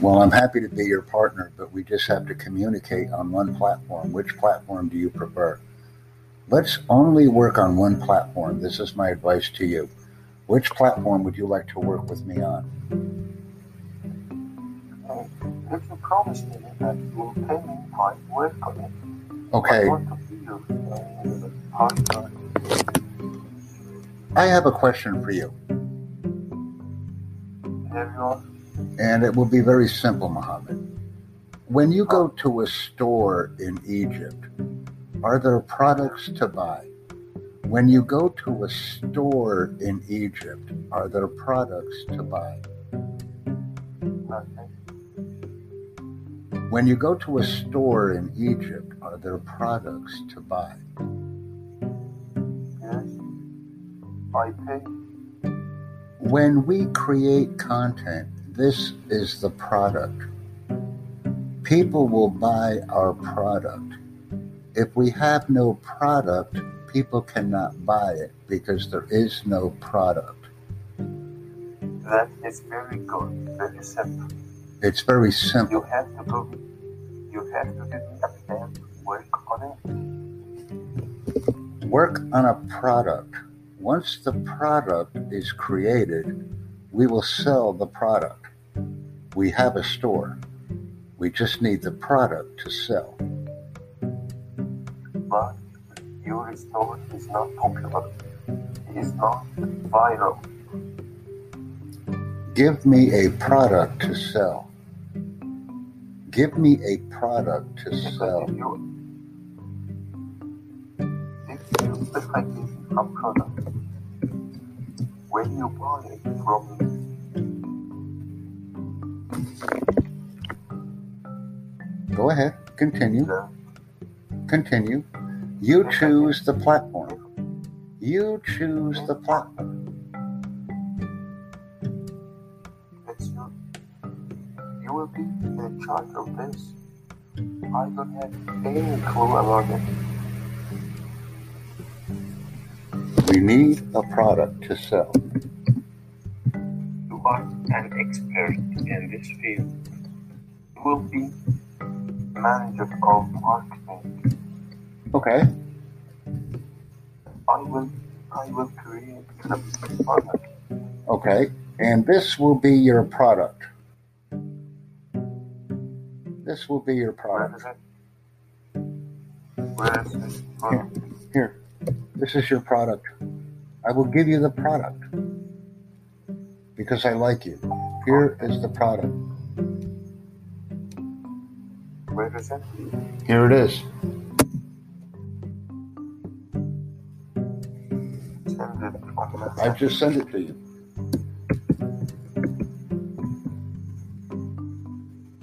Well, I'm happy to be your partner, but we just have to communicate on one platform. Which platform do you prefer? Let's only work on one platform. This is my advice to you. Which platform would you like to work with me on? Uh, if you promise me that you will pay me I work on it, Okay, I want to be your uh. I have a question for you, Here you are. And it will be very simple, Mohammed. When you go to a store in Egypt, are there products to buy? When you go to a store in Egypt, are there products to buy? When you go to a store in Egypt, are there products to buy? Yes. I pay. When we create content, this is the product. People will buy our product. If we have no product, people cannot buy it because there is no product. That is very good. Very simple. It's very simple. You have to go. You have to give me a plan work on it. Work on a product. Once the product is created, we will sell the product. We have a store. We just need the product to sell. But your store is not popular. It is not viral. Give me a product to sell. Give me a product to sell. if you if you if I give you a product, when you buy it from me, Go ahead. Continue. Continue. You choose the platform. You choose the platform. You will be in charge of this. I don't have any clue about it. We need a product to sell. You are an expert in this field. Will be manager of marketing. Okay. I will I will create the product. Okay. And this will be your product. This will be your product. is it? Where is it? Here. Here. This is your product. I will give you the product because I like you. Here is the product. Where is it? Here it is. Send it on I just sent it to you.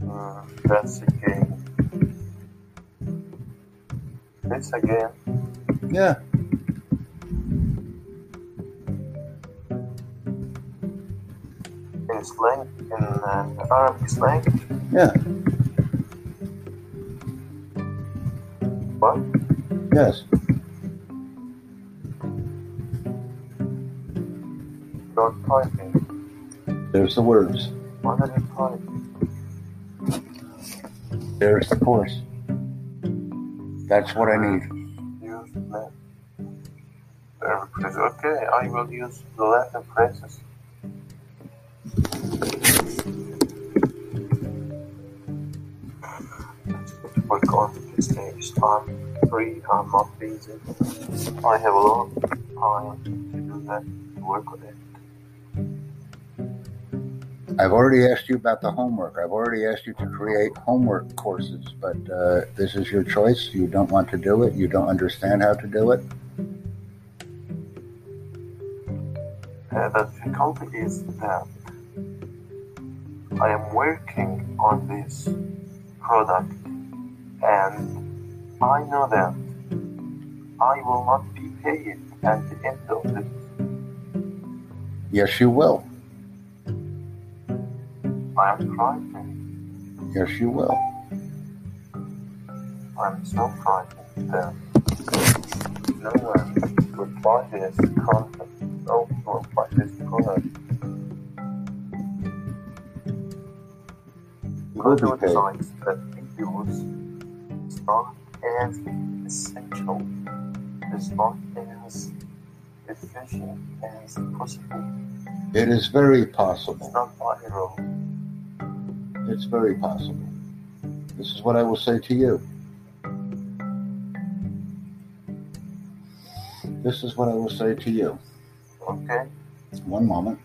Mm, that's again. This again. Yeah. In slang, in uh, Arabic slang. Yeah. What? Yes. You're typing. There's the words. What are you typing? There's the course. That's what I need. Use. Verb. Okay, I will use the Latin phrases. Work on this stage. I'm free. I'm not busy. I have a lot of time to do that. To work on it. I've already asked you about the homework. I've already asked you to create homework courses, but uh, this is your choice. You don't want to do it. You don't understand how to do it. Uh, the difficulty is that I am working on this product and I know that I will not be paid at the end of it. Yes, you will. I am frightened. Yes, you will. I'm so frightened that no one would buy this content. No one will buy this product. will be paid. that we use not as essential, is not as efficient as possible. It is very It's possible. not viral. It's very possible. This is what I will say to you. This is what I will say to you. Okay? One moment,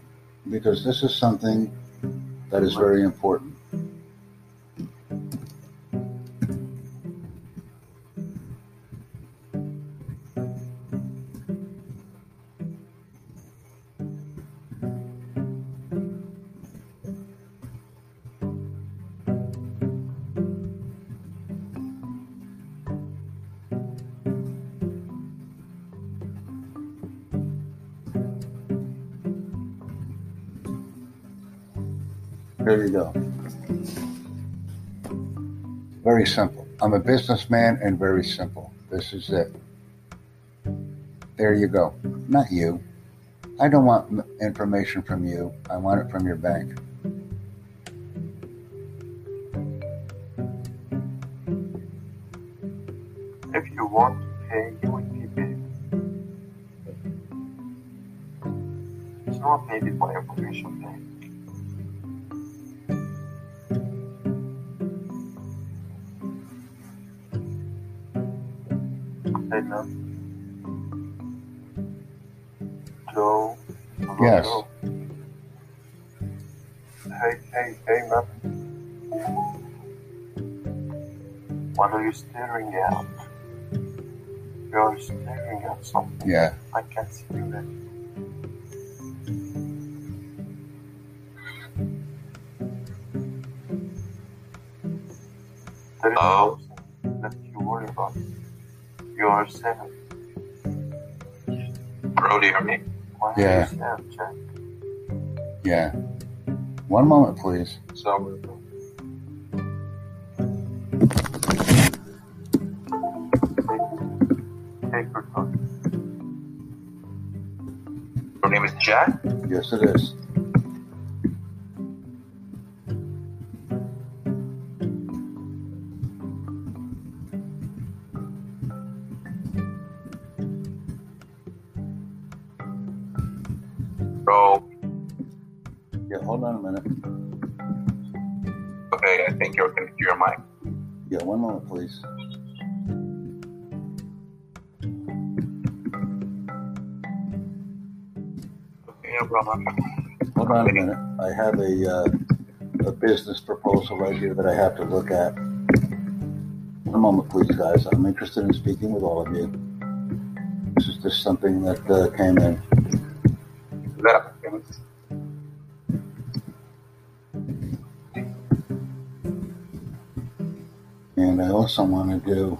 because this is something that is very important. There you go. Very simple. I'm a businessman and very simple. This is it. There you go. Not you. I don't want information from you. I want it from your bank. If you want to pay, you will be paid. It's not needed by a commercial bank. Hey, man. Joe. Hello, Yes. Joe. Hey, hey, hey, man. What are you staring at? You're staring at something. Yeah. I can't see you there. There is Oh. You are safe. Bro, do you hear me? Why are Yeah. you sad, Yeah. One moment, please. So, Take your time. your name is Jack? Yes, it is. Bro, Yeah, hold on a minute. okay, I think you're connected to your mic. Yeah, one moment, please. Okay, no problem. Hold on a minute. I have a uh, a business proposal right here that I have to look at. One moment, please, guys. I'm interested in speaking with all of you. This is just something that uh, came in. I also want to do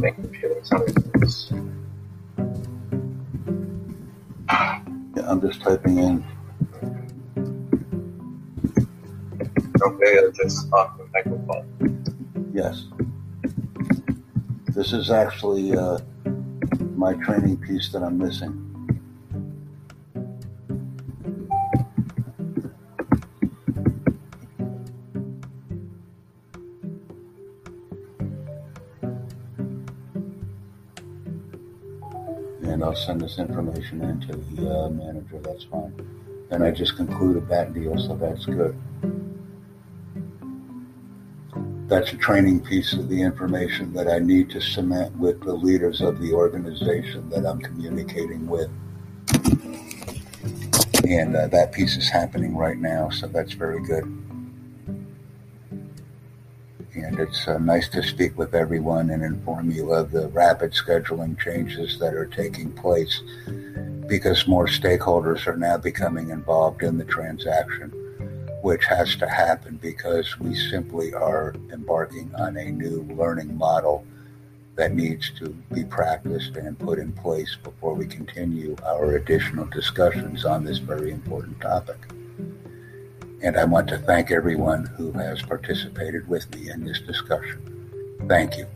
Thank you for sharing some of this. yeah, I'm just typing in. Okay, I'll just off the microphone. Yes. This is actually uh, my training piece that I'm missing. And I'll send this information in to the uh, manager, that's fine. And I just concluded that deal, so that's good. That's a training piece of the information that I need to cement with the leaders of the organization that I'm communicating with. And uh, that piece is happening right now, so that's very good. And it's uh, nice to speak with everyone and inform you of the rapid scheduling changes that are taking place because more stakeholders are now becoming involved in the transaction which has to happen because we simply are embarking on a new learning model that needs to be practiced and put in place before we continue our additional discussions on this very important topic. And I want to thank everyone who has participated with me in this discussion. Thank you.